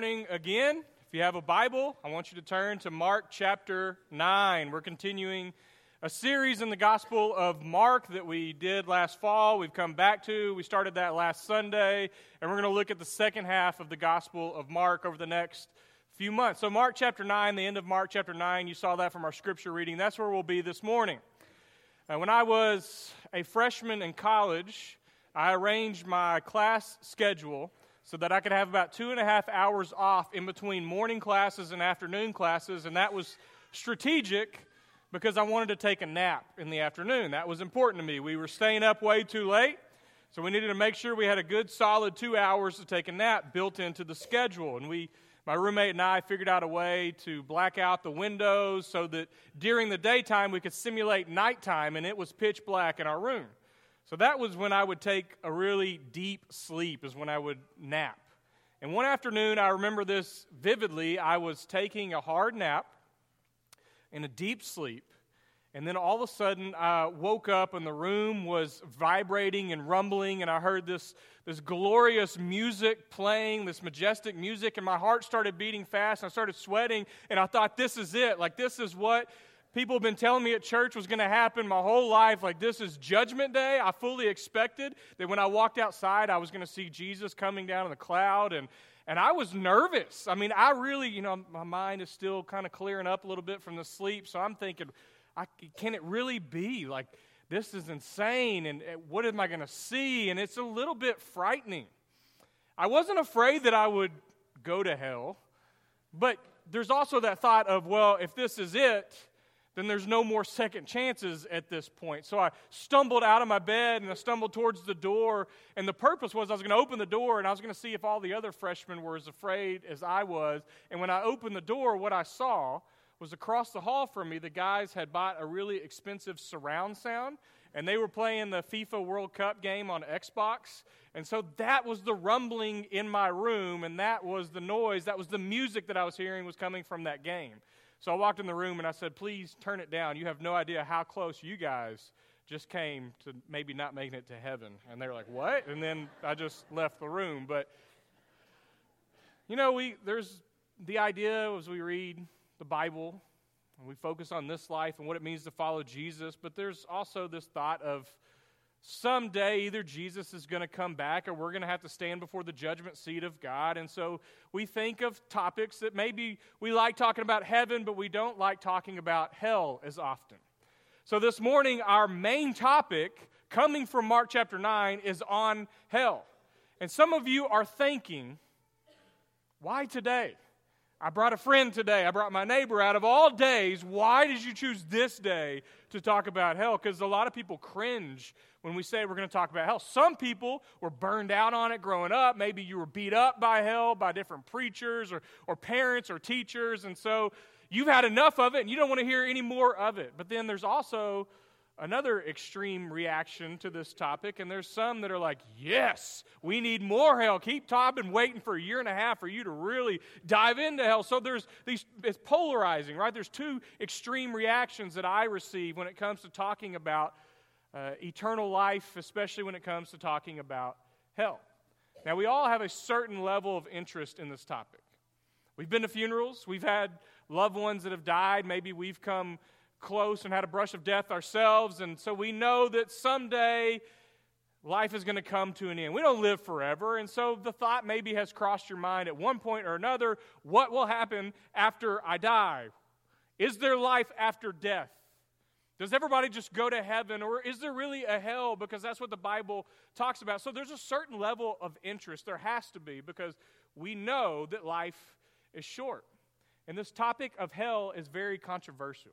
morning again. If you have a Bible, I want you to turn to Mark chapter 9. We're continuing a series in the Gospel of Mark that we did last fall. We've come back to. We started that last Sunday, and we're going to look at the second half of the Gospel of Mark over the next few months. So, Mark chapter 9, the end of Mark chapter 9, you saw that from our scripture reading. That's where we'll be this morning. Uh, when I was a freshman in college, I arranged my class schedule so that I could have about two and a half hours off in between morning classes and afternoon classes, and that was strategic because I wanted to take a nap in the afternoon. That was important to me. We were staying up way too late, so we needed to make sure we had a good solid two hours to take a nap built into the schedule. And we, my roommate and I, figured out a way to black out the windows so that during the daytime we could simulate nighttime and it was pitch black in our room. So that was when I would take a really deep sleep, is when I would nap. And one afternoon, I remember this vividly. I was taking a hard nap in a deep sleep. And then all of a sudden, I woke up and the room was vibrating and rumbling, and I heard this, this glorious music playing, this majestic music, and my heart started beating fast. And I started sweating, and I thought, this is it. Like, this is what people have been telling me at church was going to happen my whole life. Like, this is Judgment Day. I fully expected that when I walked outside, I was going to see Jesus coming down in the cloud. And, and I was nervous. I mean, I really, you know, my mind is still kind of clearing up a little bit from the sleep. So I'm thinking, I, can it really be? Like, this is insane. And what am I going to see? And it's a little bit frightening. I wasn't afraid that I would go to hell, but there's also that thought of, well, if this is it, then there's no more second chances at this point. So I stumbled out of my bed and I stumbled towards the door. And the purpose was I was going to open the door and I was going to see if all the other freshmen were as afraid as I was. And when I opened the door, what I saw was across the hall from me, the guys had bought a really expensive surround sound and they were playing the FIFA World Cup game on Xbox. And so that was the rumbling in my room, and that was the noise, that was the music that I was hearing was coming from that game. So I walked in the room and I said, Please turn it down. You have no idea how close you guys just came to maybe not making it to heaven. And they were like, What? And then I just left the room. But, you know, we, there's the idea as we read the Bible and we focus on this life and what it means to follow Jesus, but there's also this thought of, someday either Jesus is going to come back or we're going to have to stand before the judgment seat of God. And so we think of topics that maybe we like talking about heaven, but we don't like talking about hell as often. So this morning, our main topic, coming from Mark chapter 9, is on hell. And some of you are thinking, why today? I brought a friend today. I brought my neighbor out of all days. Why did you choose this day to talk about hell? Because a lot of people cringe when we say we're going to talk about hell. Some people were burned out on it growing up. Maybe you were beat up by hell by different preachers or, or parents or teachers. And so you've had enough of it and you don't want to hear any more of it. But then there's also another extreme reaction to this topic, and there's some that are like, yes, we need more hell. Keep Todd been waiting for a year and a half for you to really dive into hell. So there's these, it's polarizing, right? There's two extreme reactions that I receive when it comes to talking about uh, eternal life, especially when it comes to talking about hell. Now, we all have a certain level of interest in this topic. We've been to funerals, we've had loved ones that have died, maybe we've come close and had a brush of death ourselves, and so we know that someday life is going to come to an end. We don't live forever, and so the thought maybe has crossed your mind at one point or another what will happen after I die? Is there life after death? Does everybody just go to heaven, or is there really a hell? Because that's what the Bible talks about. So there's a certain level of interest. There has to be, because we know that life is short. And this topic of hell is very controversial.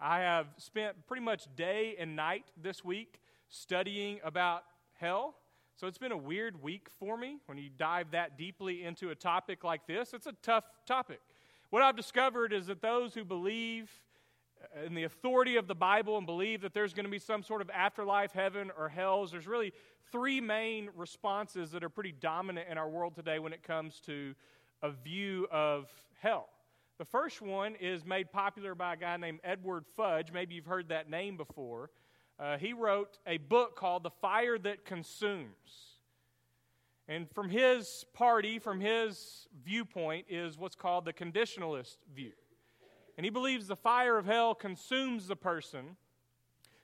I have spent pretty much day and night this week studying about hell. So it's been a weird week for me when you dive that deeply into a topic like this. It's a tough topic. What I've discovered is that those who believe uh, in the authority of the Bible and believe that there's going to be some sort of afterlife, heaven, or hells, there's really three main responses that are pretty dominant in our world today when it comes to a view of hell. The first one is made popular by a guy named Edward Fudge. Maybe you've heard that name before. Uh, he wrote a book called The Fire That Consumes. And from his party, from his viewpoint, is what's called the conditionalist view. And he believes the fire of hell consumes the person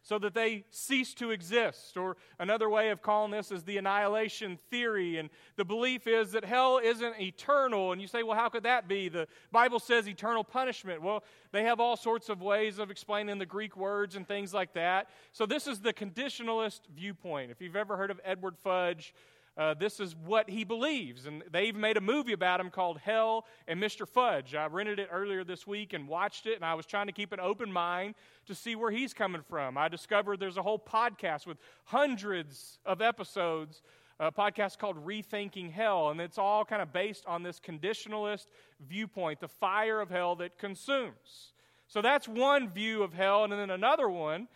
so that they cease to exist. Or another way of calling this is the annihilation theory. And the belief is that hell isn't eternal. And you say, well, how could that be? The Bible says eternal punishment. Well, they have all sorts of ways of explaining the Greek words and things like that. So this is the conditionalist viewpoint. If you've ever heard of Edward Fudge, uh, this is what he believes. And they even made a movie about him called Hell and Mr. Fudge. I rented it earlier this week and watched it, and I was trying to keep an open mind to see where he's coming from. I discovered there's a whole podcast with hundreds of episodes, a podcast called Rethinking Hell, and it's all kind of based on this conditionalist viewpoint, the fire of hell that consumes. So that's one view of hell, and then another one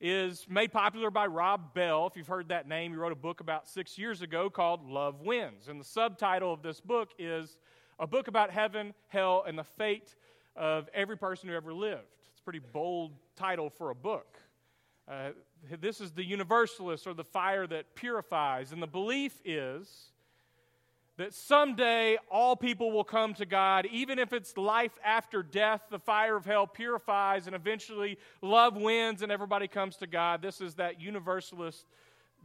is made popular by Rob Bell. If you've heard that name, he wrote a book about six years ago called Love Wins. And the subtitle of this book is a book about heaven, hell, and the fate of every person who ever lived. It's a pretty bold title for a book. Uh, this is the universalist or the fire that purifies. And the belief is that someday all people will come to God, even if it's life after death, the fire of hell purifies, and eventually love wins and everybody comes to God. This is that universalist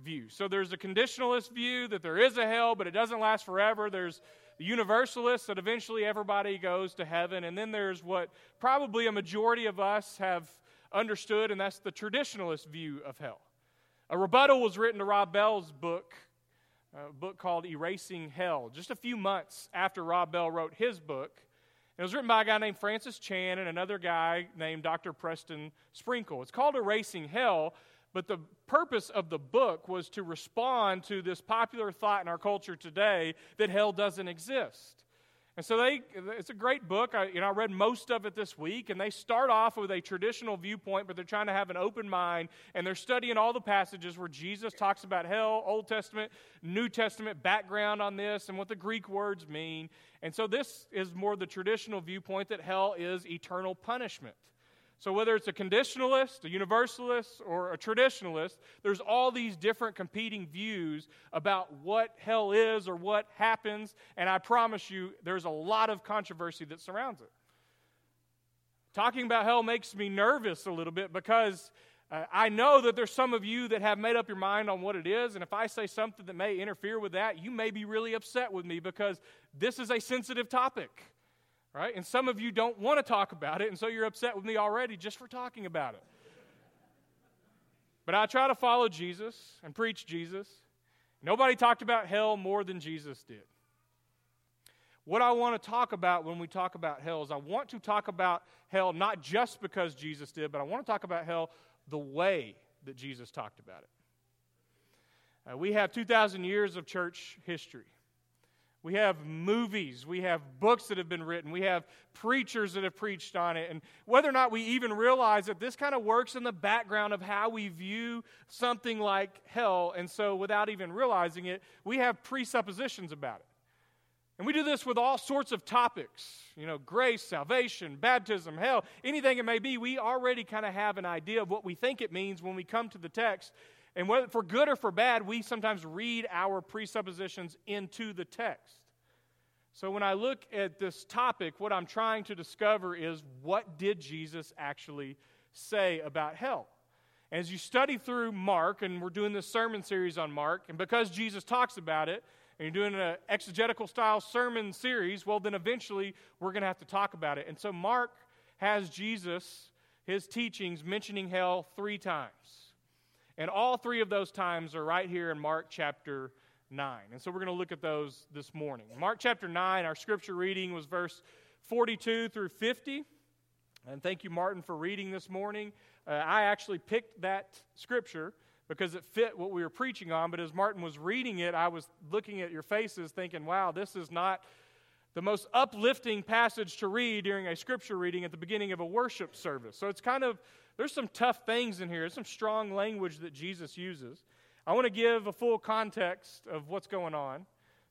view. So there's a conditionalist view that there is a hell, but it doesn't last forever. There's the universalist that eventually everybody goes to heaven. And then there's what probably a majority of us have understood, and that's the traditionalist view of hell. A rebuttal was written to Rob Bell's book a book called Erasing Hell, just a few months after Rob Bell wrote his book. It was written by a guy named Francis Chan and another guy named Dr. Preston Sprinkle. It's called Erasing Hell, but the purpose of the book was to respond to this popular thought in our culture today that hell doesn't exist. And so they, it's a great book. I, you know, I read most of it this week, and they start off with a traditional viewpoint, but they're trying to have an open mind, and they're studying all the passages where Jesus talks about hell, Old Testament, New Testament background on this, and what the Greek words mean. And so this is more the traditional viewpoint that hell is eternal punishment. So, whether it's a conditionalist, a universalist, or a traditionalist, there's all these different competing views about what hell is or what happens, and I promise you, there's a lot of controversy that surrounds it. Talking about hell makes me nervous a little bit because uh, I know that there's some of you that have made up your mind on what it is, and if I say something that may interfere with that, you may be really upset with me because this is a sensitive topic right? And some of you don't want to talk about it, and so you're upset with me already just for talking about it. But I try to follow Jesus and preach Jesus. Nobody talked about hell more than Jesus did. What I want to talk about when we talk about hell is I want to talk about hell not just because Jesus did, but I want to talk about hell the way that Jesus talked about it. Uh, we have 2,000 years of church history. We have movies. We have books that have been written. We have preachers that have preached on it. And whether or not we even realize that this kind of works in the background of how we view something like hell. And so, without even realizing it, we have presuppositions about it. And we do this with all sorts of topics you know, grace, salvation, baptism, hell, anything it may be. We already kind of have an idea of what we think it means when we come to the text. And whether for good or for bad, we sometimes read our presuppositions into the text. So when I look at this topic, what I'm trying to discover is what did Jesus actually say about hell? As you study through Mark, and we're doing this sermon series on Mark, and because Jesus talks about it, and you're doing an exegetical style sermon series, well, then eventually we're going to have to talk about it. And so Mark has Jesus, his teachings, mentioning hell three times. And all three of those times are right here in Mark chapter 9. And so we're going to look at those this morning. Mark chapter 9, our scripture reading was verse 42 through 50. And thank you, Martin, for reading this morning. Uh, I actually picked that scripture because it fit what we were preaching on. But as Martin was reading it, I was looking at your faces thinking, wow, this is not the most uplifting passage to read during a scripture reading at the beginning of a worship service. So it's kind of there's some tough things in here. There's some strong language that Jesus uses. I want to give a full context of what's going on.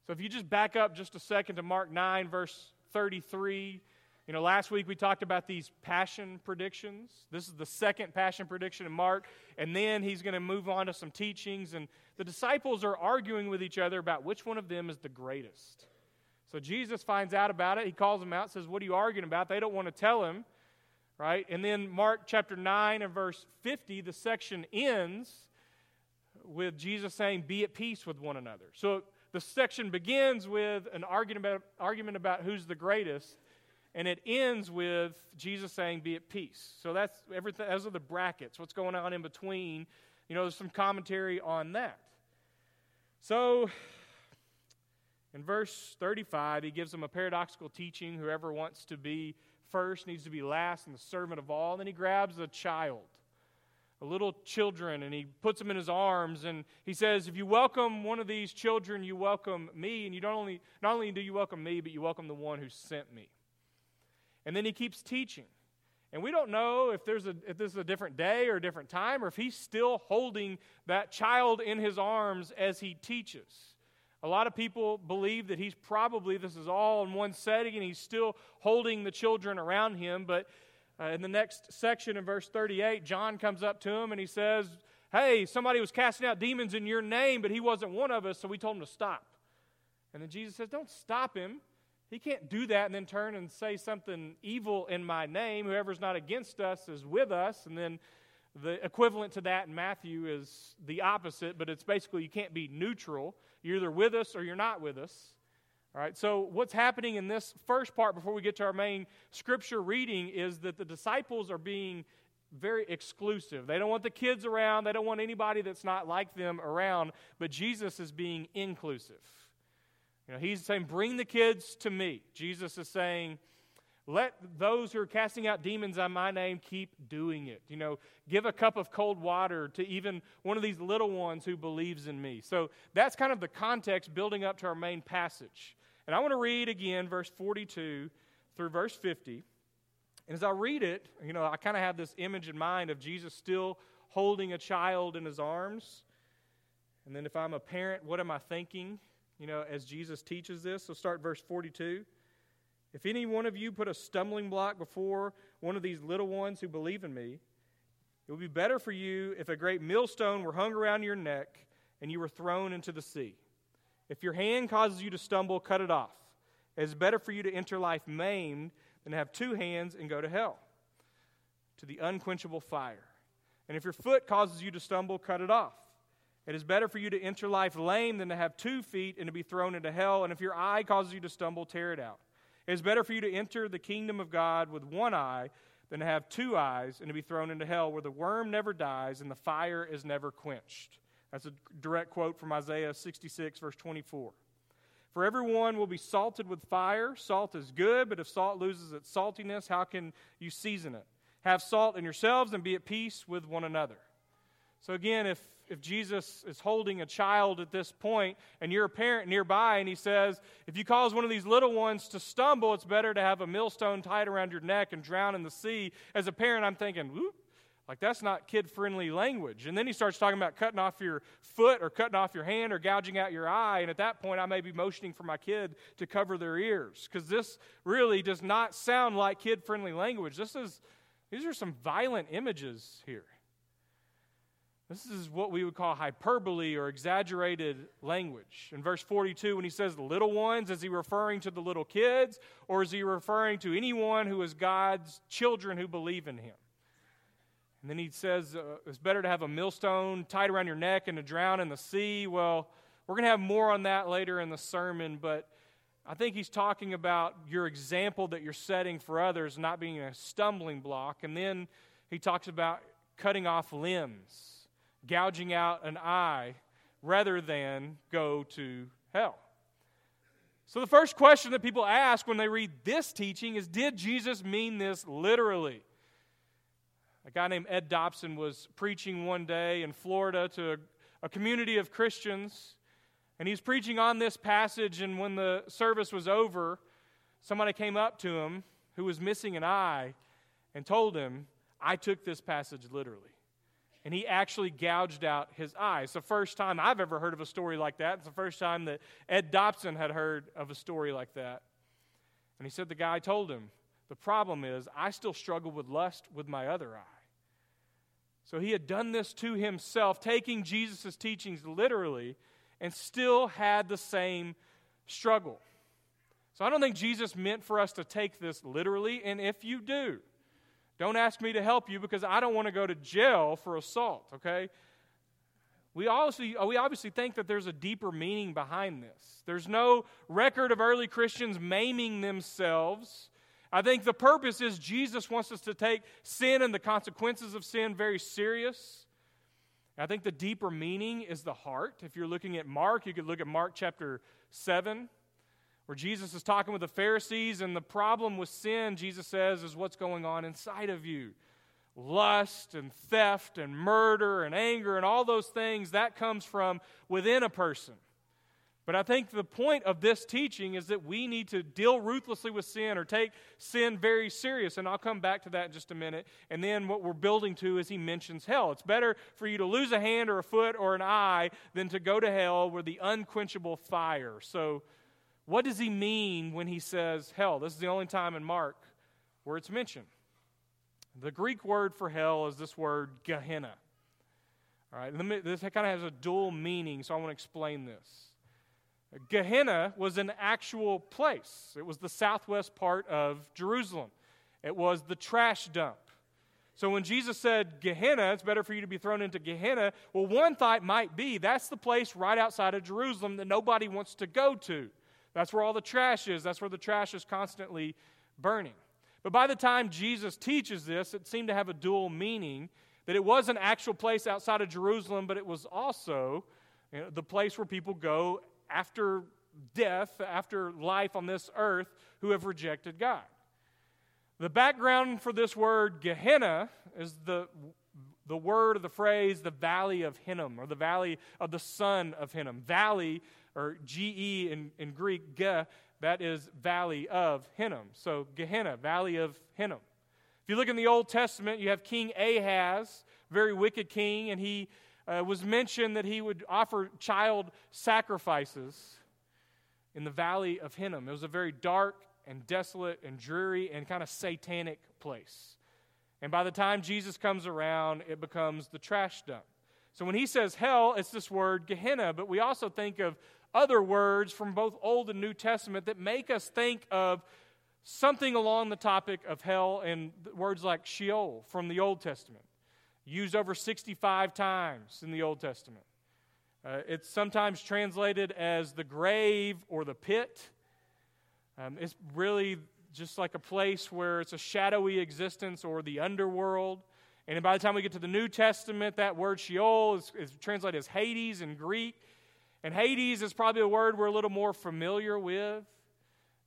So if you just back up just a second to Mark 9, verse 33, You know, last week we talked about these passion predictions. This is the second passion prediction in Mark, and then he's going to move on to some teachings. And the disciples are arguing with each other about which one of them is the greatest. So Jesus finds out about it. He calls them out, says, What are you arguing about? They don't want to tell him, right? And then Mark chapter 9 and verse 50, the section ends with Jesus saying, Be at peace with one another. So the section begins with an argument about, argument about who's the greatest and it ends with Jesus saying, "Be at peace." So that's everything. Those are the brackets. What's going on in between? You know, there's some commentary on that. So, in verse 35, he gives them a paradoxical teaching. Whoever wants to be first needs to be last and the servant of all. And then he grabs a child, a little children, and he puts them in his arms. And he says, If you welcome one of these children, you welcome me. And you don't only, not only do you welcome me, but you welcome the one who sent me. And then he keeps teaching. And we don't know if, there's a, if this is a different day or a different time, or if he's still holding that child in his arms as he teaches. A lot of people believe that he's probably, this is all in one setting, and he's still holding the children around him. But uh, in the next section in verse 38, John comes up to him and he says, Hey, somebody was casting out demons in your name, but he wasn't one of us, so we told him to stop. And then Jesus says, Don't stop him. He can't do that and then turn and say something evil in my name. Whoever's not against us is with us. And then the equivalent to that in Matthew is the opposite, but it's basically you can't be neutral. You're either with us or you're not with us. All right, so what's happening in this first part before we get to our main scripture reading is that the disciples are being very exclusive. They don't want the kids around, they don't want anybody that's not like them around, but Jesus is being inclusive. You know, he's saying, Bring the kids to me. Jesus is saying, Let those who are casting out demons on my name keep doing it. You know, give a cup of cold water to even one of these little ones who believes in me. So that's kind of the context building up to our main passage. And I want to read again verse 42 through verse 50. And as I read it, you know, I kind of have this image in mind of Jesus still holding a child in his arms. And then if I'm a parent, what am I thinking? you know, as Jesus teaches this. So start verse 42. If any one of you put a stumbling block before one of these little ones who believe in me, it would be better for you if a great millstone were hung around your neck and you were thrown into the sea. If your hand causes you to stumble, cut it off. It is better for you to enter life maimed than to have two hands and go to hell, to the unquenchable fire. And if your foot causes you to stumble, cut it off. It is better for you to enter life lame than to have two feet and to be thrown into hell. And if your eye causes you to stumble, tear it out. It is better for you to enter the kingdom of God with one eye than to have two eyes and to be thrown into hell, where the worm never dies and the fire is never quenched. That's a direct quote from Isaiah 66, verse 24. For everyone will be salted with fire. Salt is good, but if salt loses its saltiness, how can you season it? Have salt in yourselves and be at peace with one another. So, again, if if Jesus is holding a child at this point and you're a parent nearby and he says, if you cause one of these little ones to stumble, it's better to have a millstone tied around your neck and drown in the sea. As a parent, I'm thinking, whoop, like that's not kid friendly language. And then he starts talking about cutting off your foot or cutting off your hand or gouging out your eye. And at that point, I may be motioning for my kid to cover their ears because this really does not sound like kid friendly language. This is, these are some violent images here. This is what we would call hyperbole or exaggerated language. In verse 42, when he says little ones, is he referring to the little kids, or is he referring to anyone who is God's children who believe in him? And then he says uh, it's better to have a millstone tied around your neck and to drown in the sea. Well, we're going to have more on that later in the sermon, but I think he's talking about your example that you're setting for others not being a stumbling block. And then he talks about cutting off limbs gouging out an eye rather than go to hell. So, the first question that people ask when they read this teaching is Did Jesus mean this literally? A guy named Ed Dobson was preaching one day in Florida to a, community of Christians, and he's preaching on this passage. And when the service was over, somebody came up to him who was missing an eye and told him, I took this passage literally and he actually gouged out his eye. It's the first time I've ever heard of a story like that. It's the first time that Ed Dobson had heard of a story like that. And he said the guy told him, The problem is, I still struggle with lust with my other eye. So he had done this to himself, taking Jesus' teachings literally, and still had the same struggle. So I don't think Jesus meant for us to take this literally, and if you do, don't ask me to help you because I don't want to go to jail for assault, okay? We obviously, we obviously think that there's a deeper meaning behind this. There's no record of early Christians maiming themselves I think the purpose is Jesus wants us to take sin and the consequences of sin very serious. I think the deeper meaning is the heart. If you're looking at Mark, you could look at Mark chapter 7, where Jesus is talking with the Pharisees, and the problem with sin, Jesus says, is what's going on inside of you. Lust and theft and murder and anger and all those things, that comes from within a person. But I think the point of this teaching is that we need to deal ruthlessly with sin or take sin very serious. And I'll come back to that in just a minute. And then what we're building to is he mentions hell. It's better for you to lose a hand or a foot or an eye than to go to hell where the unquenchable fire. So, what does he mean when he says hell? This is the only time in Mark where it's mentioned. The Greek word for hell is this word Gehenna. All right, me, this kind of has a dual meaning, so I want to explain this. Gehenna was an actual place, it was the southwest part of Jerusalem, it was the trash dump. So when Jesus said Gehenna, it's better for you to be thrown into Gehenna, well, one thought might be that's the place right outside of Jerusalem that nobody wants to go to. That's where all the trash is, that's where the trash is constantly burning. But by the time Jesus teaches this, it seemed to have a dual meaning that it was an actual place outside of Jerusalem, but it was also you know, the place where people go after death, after life on this earth, who have rejected God. The background for this word Gehenna is the, the word or the phrase the valley of Hinnom, or the valley of the son of Hinnom. Valley, or G E in, in Greek, Ge, that is valley of Hinnom. So Gehenna, valley of Hinnom. If you look in the Old Testament, you have King Ahaz, very wicked king, and he uh, was mentioned that he would offer child sacrifices in the valley of Hinnom. It was a very dark and desolate and dreary and kind of satanic place. And by the time Jesus comes around, it becomes the trash dump. So when he says hell, it's this word Gehenna, but we also think of other words from both Old and New Testament that make us think of something along the topic of hell and words like Sheol from the Old Testament used over 65 times in the Old Testament. Uh, it's sometimes translated as the grave or the pit. Um, it's really just like a place where it's a shadowy existence or the underworld. And by the time we get to the New Testament, that word Sheol is, is translated as Hades in Greek. And Hades is probably a word we're a little more familiar with.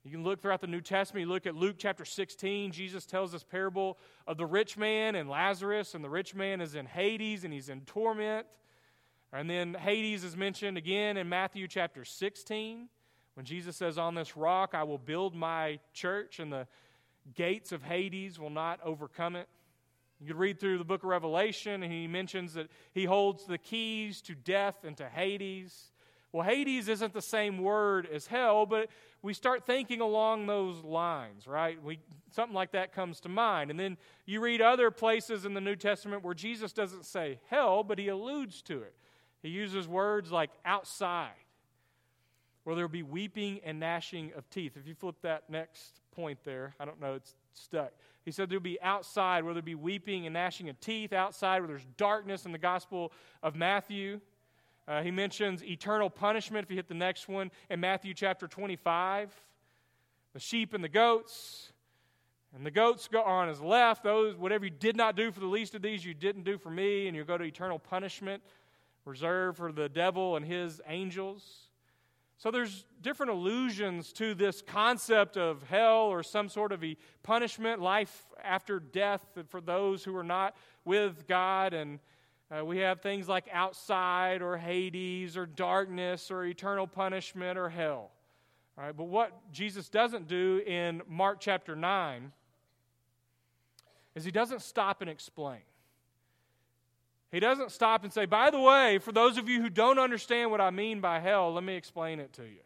You can look throughout the New Testament. You look at Luke chapter 16. Jesus tells this parable of the rich man and Lazarus, and the rich man is in Hades and he's in torment. And then Hades is mentioned again in Matthew chapter 16 when Jesus says, On this rock I will build my church, and the gates of Hades will not overcome it. You could read through the book of Revelation, and he mentions that he holds the keys to death and to Hades. Well, Hades isn't the same word as hell, but we start thinking along those lines, right? We, something like that comes to mind. And then you read other places in the New Testament where Jesus doesn't say hell, but he alludes to it. He uses words like outside, where there'll be weeping and gnashing of teeth. If you flip that next point there, I don't know, it's stuck. He said there'll be outside where there'll be weeping and gnashing of teeth, outside where there's darkness in the Gospel of Matthew. Uh, he mentions eternal punishment, if you hit the next one, in Matthew chapter 25. The sheep and the goats. And the goats go on his left. Those, whatever you did not do for the least of these, you didn't do for me, and you go to eternal punishment reserved for the devil and his angels. So there's different allusions to this concept of hell or some sort of punishment, life after death for those who are not with God. And uh, we have things like outside or Hades or darkness or eternal punishment or hell. All right, but what Jesus doesn't do in Mark chapter 9 is he doesn't stop and explain. He doesn't stop and say, by the way, for those of you who don't understand what I mean by hell, let me explain it to you.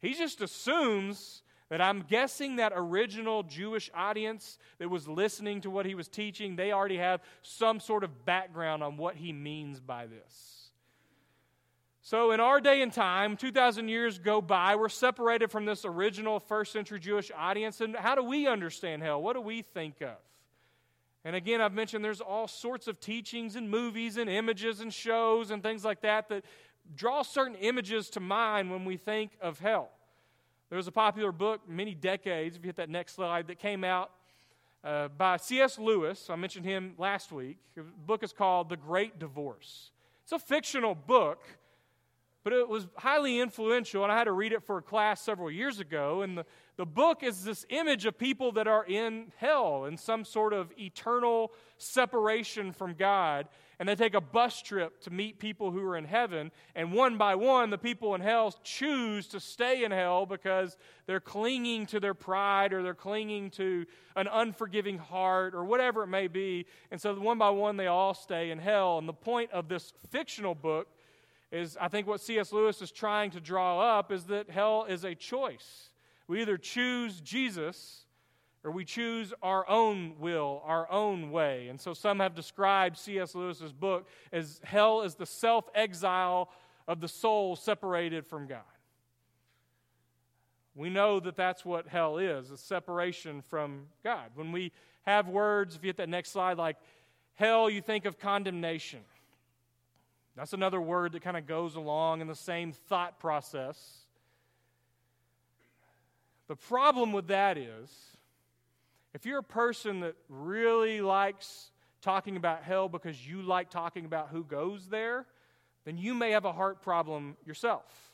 He just assumes That I'm guessing that original Jewish audience that was listening to what he was teaching, they already have some sort of background on what he means by this. So, in our day and time, 2,000 years go by, we're separated from this original first century Jewish audience. And how do we understand hell? What do we think of? And again, I've mentioned there's all sorts of teachings and movies and images and shows and things like that that draw certain images to mind when we think of hell. There was a popular book many decades, if you hit that next slide, that came out uh, by C.S. Lewis. I mentioned him last week. The book is called The Great Divorce. It's a fictional book but it was highly influential, and I had to read it for a class several years ago. And the, the book is this image of people that are in hell in some sort of eternal separation from God. And they take a bus trip to meet people who are in heaven. And one by one, the people in hell choose to stay in hell because they're clinging to their pride or they're clinging to an unforgiving heart or whatever it may be. And so, one by one, they all stay in hell. And the point of this fictional book is I think what C.S. Lewis is trying to draw up is that hell is a choice. We either choose Jesus or we choose our own will, our own way. And so some have described C.S. Lewis's book as hell is the self exile of the soul separated from God. We know that that's what hell is a separation from God. When we have words, if you hit that next slide, like hell, you think of condemnation. That's another word that kind of goes along in the same thought process. The problem with that is if you're a person that really likes talking about hell because you like talking about who goes there, then you may have a heart problem yourself.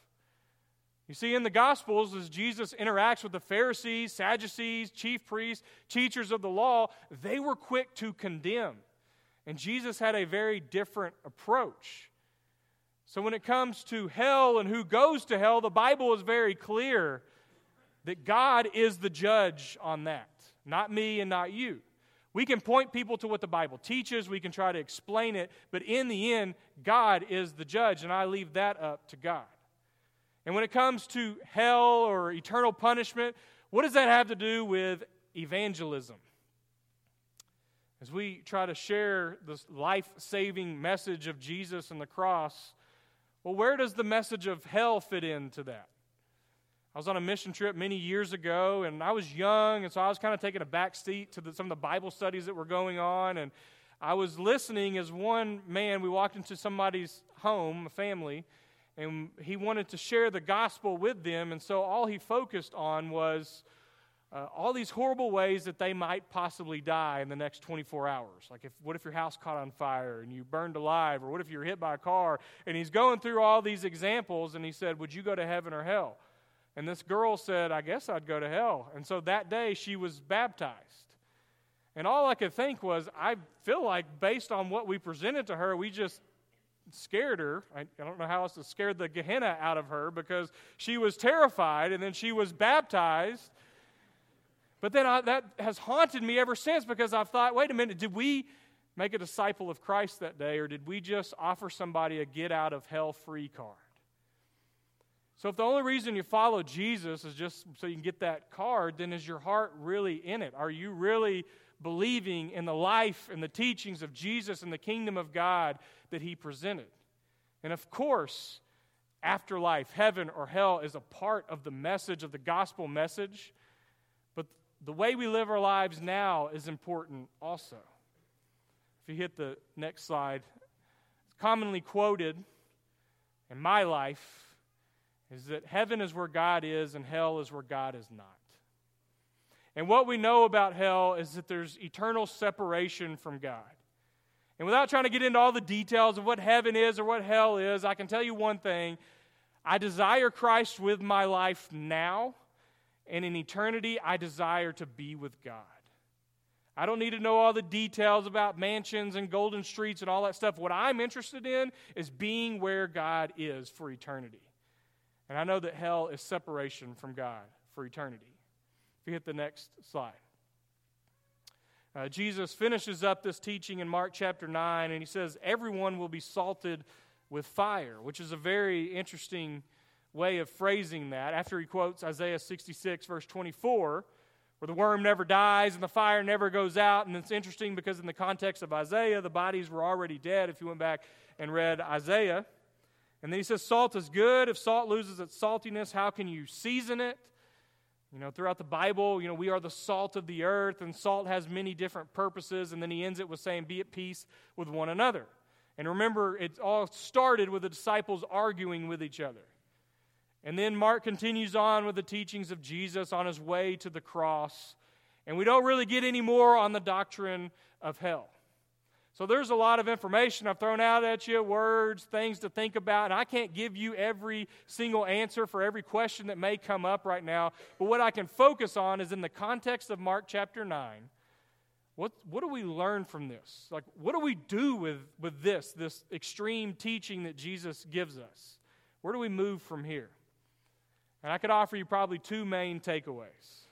You see, in the Gospels, as Jesus interacts with the Pharisees, Sadducees, chief priests, teachers of the law, they were quick to condemn. And Jesus had a very different approach. So, when it comes to hell and who goes to hell, the Bible is very clear that God is the judge on that, not me and not you. We can point people to what the Bible teaches, we can try to explain it, but in the end, God is the judge, and I leave that up to God. And when it comes to hell or eternal punishment, what does that have to do with evangelism? As we try to share this life saving message of Jesus and the cross, well, where does the message of hell fit into that? I was on a mission trip many years ago, and I was young, and so I was kind of taking a back seat to the, some of the Bible studies that were going on, and I was listening as one man, we walked into somebody's home, a family, and he wanted to share the gospel with them, and so all he focused on was uh, all these horrible ways that they might possibly die in the next 24 hours. Like, if, what if your house caught on fire and you burned alive? Or what if you were hit by a car? And he's going through all these examples, and he said, Would you go to heaven or hell? And this girl said, I guess I'd go to hell. And so that day she was baptized. And all I could think was, I feel like based on what we presented to her, we just scared her. I, I, don't know how else to scare the Gehenna out of her because she was terrified and then she was baptized but then I, that has haunted me ever since because I've thought, wait a minute, did we make a disciple of Christ that day or did we just offer somebody a get out of hell free card? So if the only reason you follow Jesus is just so you can get that card, then is your heart really in it? Are you really believing in the life and the teachings of Jesus and the kingdom of God that he presented? And of course, afterlife, heaven or hell is a part of the message of the gospel message But the way we live our lives now is important also. If you hit the next slide, it's commonly quoted in my life is that heaven is where God is and hell is where God is not. And what we know about hell is that there's eternal separation from God. And without trying to get into all the details of what heaven is or what hell is, I can tell you one thing I desire Christ with my life now and in eternity, I desire to be with God. I don't need to know all the details about mansions and golden streets and all that stuff. What I'm interested in is being where God is for eternity. And I know that hell is separation from God for eternity. If you hit the next slide. Uh, Jesus finishes up this teaching in Mark chapter 9, and he says, Everyone will be salted with fire, which is a very interesting way of phrasing that after he quotes Isaiah 66, verse 24, where the worm never dies and the fire never goes out. And it's interesting because, in the context of Isaiah, the bodies were already dead if you went back and read Isaiah. And then he says, Salt is good. If salt loses its saltiness, how can you season it? You know, throughout the Bible, you know, we are the salt of the earth, and salt has many different purposes. And then he ends it with saying, Be at peace with one another. And remember, it all started with the disciples arguing with each other. And then Mark continues on with the teachings of Jesus on his way to the cross. And we don't really get any more on the doctrine of hell. So there's a lot of information I've thrown out at you, words, things to think about, and I can't give you every single answer for every question that may come up right now. But what I can focus on is in the context of Mark chapter 9. What, what do we learn from this? Like, what do we do with, with this, this extreme teaching that Jesus gives us? Where do we move from here? And I could offer you probably two main takeaways.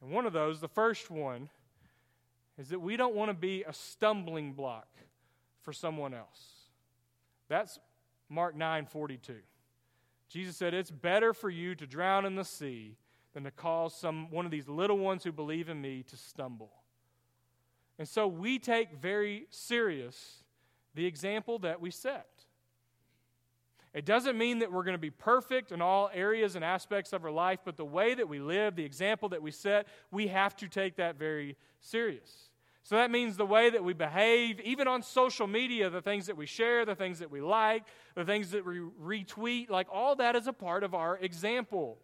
And one of those, the first one, is that we don't want to be a stumbling block for someone else. That's Mark 9 42. Jesus said, It's better for you to drown in the sea than to cause some one of these little ones who believe in me to stumble. And so we take very serious the example that we set. It doesn't mean that we're going to be perfect in all areas and aspects of our life, but the way that we live, the example that we set, we have to take that very serious. So that means the way that we behave, even on social media, the things that we share, the things that we like, the things that we retweet, like all that is a part of our example.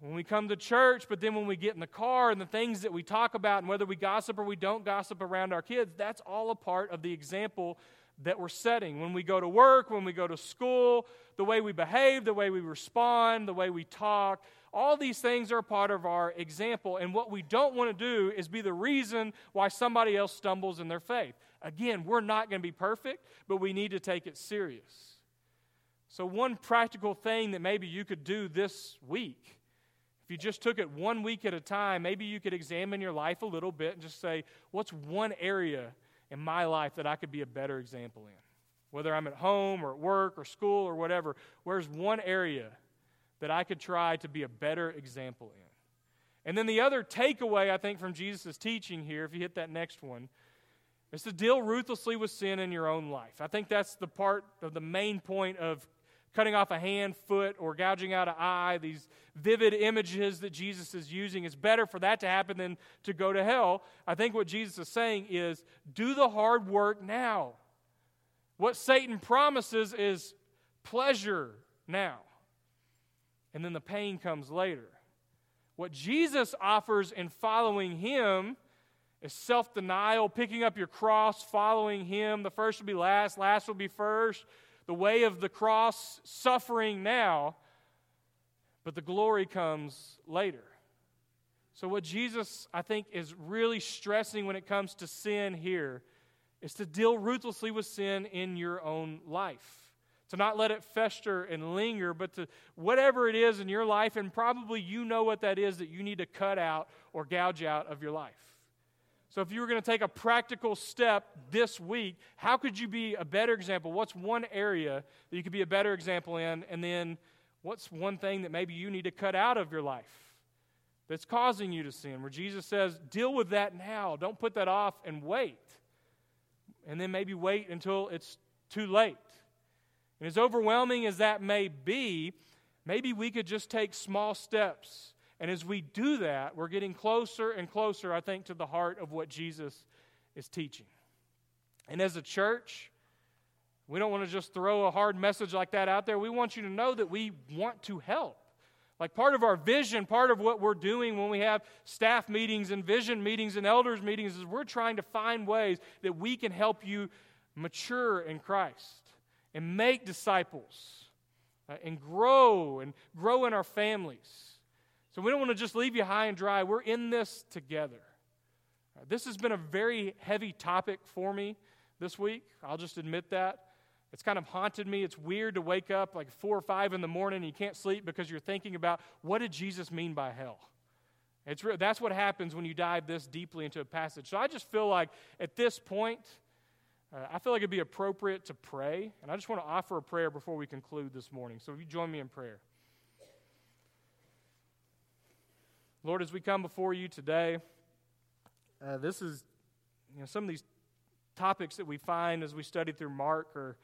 When we come to church, but then when we get in the car and the things that we talk about and whether we gossip or we don't gossip around our kids, that's all a part of the example that we're setting. When we go to work, when we go to school, the way we behave, the way we respond, the way we talk, all these things are a part of our example. And what we don't want to do is be the reason why somebody else stumbles in their faith. Again, we're not going to be perfect, but we need to take it serious. So, one practical thing that maybe you could do this week, if you just took it one week at a time, maybe you could examine your life a little bit and just say, what's one area in my life that I could be a better example in? Whether I'm at home or at work or school or whatever, where's one area that I could try to be a better example in. And then the other takeaway, I think, from Jesus' teaching here, if you hit that next one, is to deal ruthlessly with sin in your own life. I think that's the part of the main point of cutting off a hand, foot, or gouging out an eye, these vivid images that Jesus is using. It's better for that to happen than to go to hell. I think what Jesus is saying is do the hard work now. What Satan promises is pleasure now and then the pain comes later. What Jesus offers in following him is self denial, picking up your cross, following him. The first will be last, last will be first. The way of the cross, suffering now, but the glory comes later. So, what Jesus, I think, is really stressing when it comes to sin here is to deal ruthlessly with sin in your own life to not let it fester and linger, but to whatever it is in your life, and probably you know what that is that you need to cut out or gouge out of your life. So, if you were going to take a practical step this week, how could you be a better example? What's one area that you could be a better example in? And then, what's one thing that maybe you need to cut out of your life that's causing you to sin? Where Jesus says, deal with that now. Don't put that off and wait. And then maybe wait until it's too late. And as overwhelming as that may be, maybe we could just take small steps. And as we do that, we're getting closer and closer, I think, to the heart of what Jesus is teaching. And as a church, we don't want to just throw a hard message like that out there. We want you to know that we want to help. Like part of our vision, part of what we're doing when we have staff meetings and vision meetings and elders meetings is we're trying to find ways that we can help you mature in Christ and make disciples uh, and grow and grow in our families. So we don't want to just leave you high and dry. We're in this together. Uh, this has been a very heavy topic for me this week. I'll just admit that. It's kind of haunted me. It's weird to wake up like four or five in the morning and you can't sleep because you're thinking about what did Jesus mean by hell? It's that's what happens when you dive this deeply into a passage. So I just feel like at this point, uh, I feel like it'd be appropriate to pray, and I just want to offer a prayer before we conclude this morning. So, if you join me in prayer. Lord, as we come before you today, uh, this is you know, some of these topics that we find as we study through Mark, or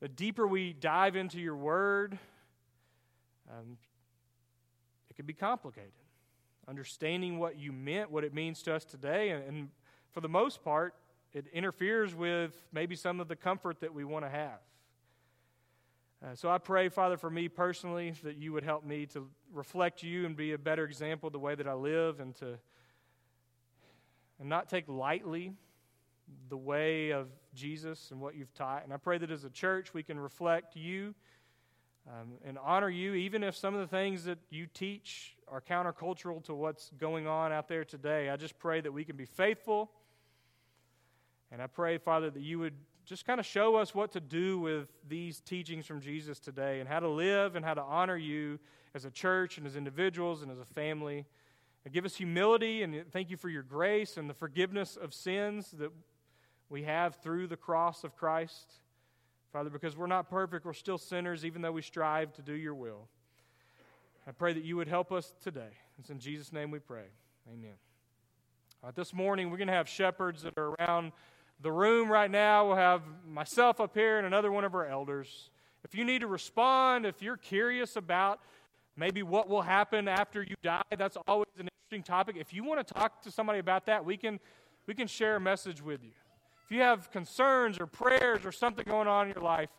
the deeper we dive into your word, um, it can be complicated. Understanding what you meant, what it means to us today, and, and for the most part, it interferes with maybe some of the comfort that we want to have. Uh, so I pray, Father, for me personally, that you would help me to reflect you and be a better example of the way that I live and to and not take lightly the way of Jesus and what you've taught. And I pray that as a church we can reflect you um, and honor you, even if some of the things that you teach are countercultural to what's going on out there today. I just pray that we can be faithful. And I pray, Father, that you would just kind of show us what to do with these teachings from Jesus today and how to live and how to honor you as a church and as individuals and as a family. And give us humility and thank you for your grace and the forgiveness of sins that we have through the cross of Christ. Father, because we're not perfect, we're still sinners, even though we strive to do your will. I pray that you would help us today. It's in Jesus' name we pray. Amen. This morning, we're going to have shepherds that are around the room right now. We'll have myself up here and another one of our elders. If you need to respond, if you're curious about maybe what will happen after you die, that's always an interesting topic. If you want to talk to somebody about that, we can, we can share a message with you. If you have concerns or prayers or something going on in your life,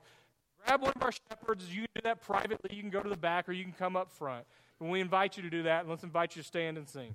grab one of our shepherds. You can do that privately. You can go to the back or you can come up front. And we invite you to do that, And let's invite you to stand and sing.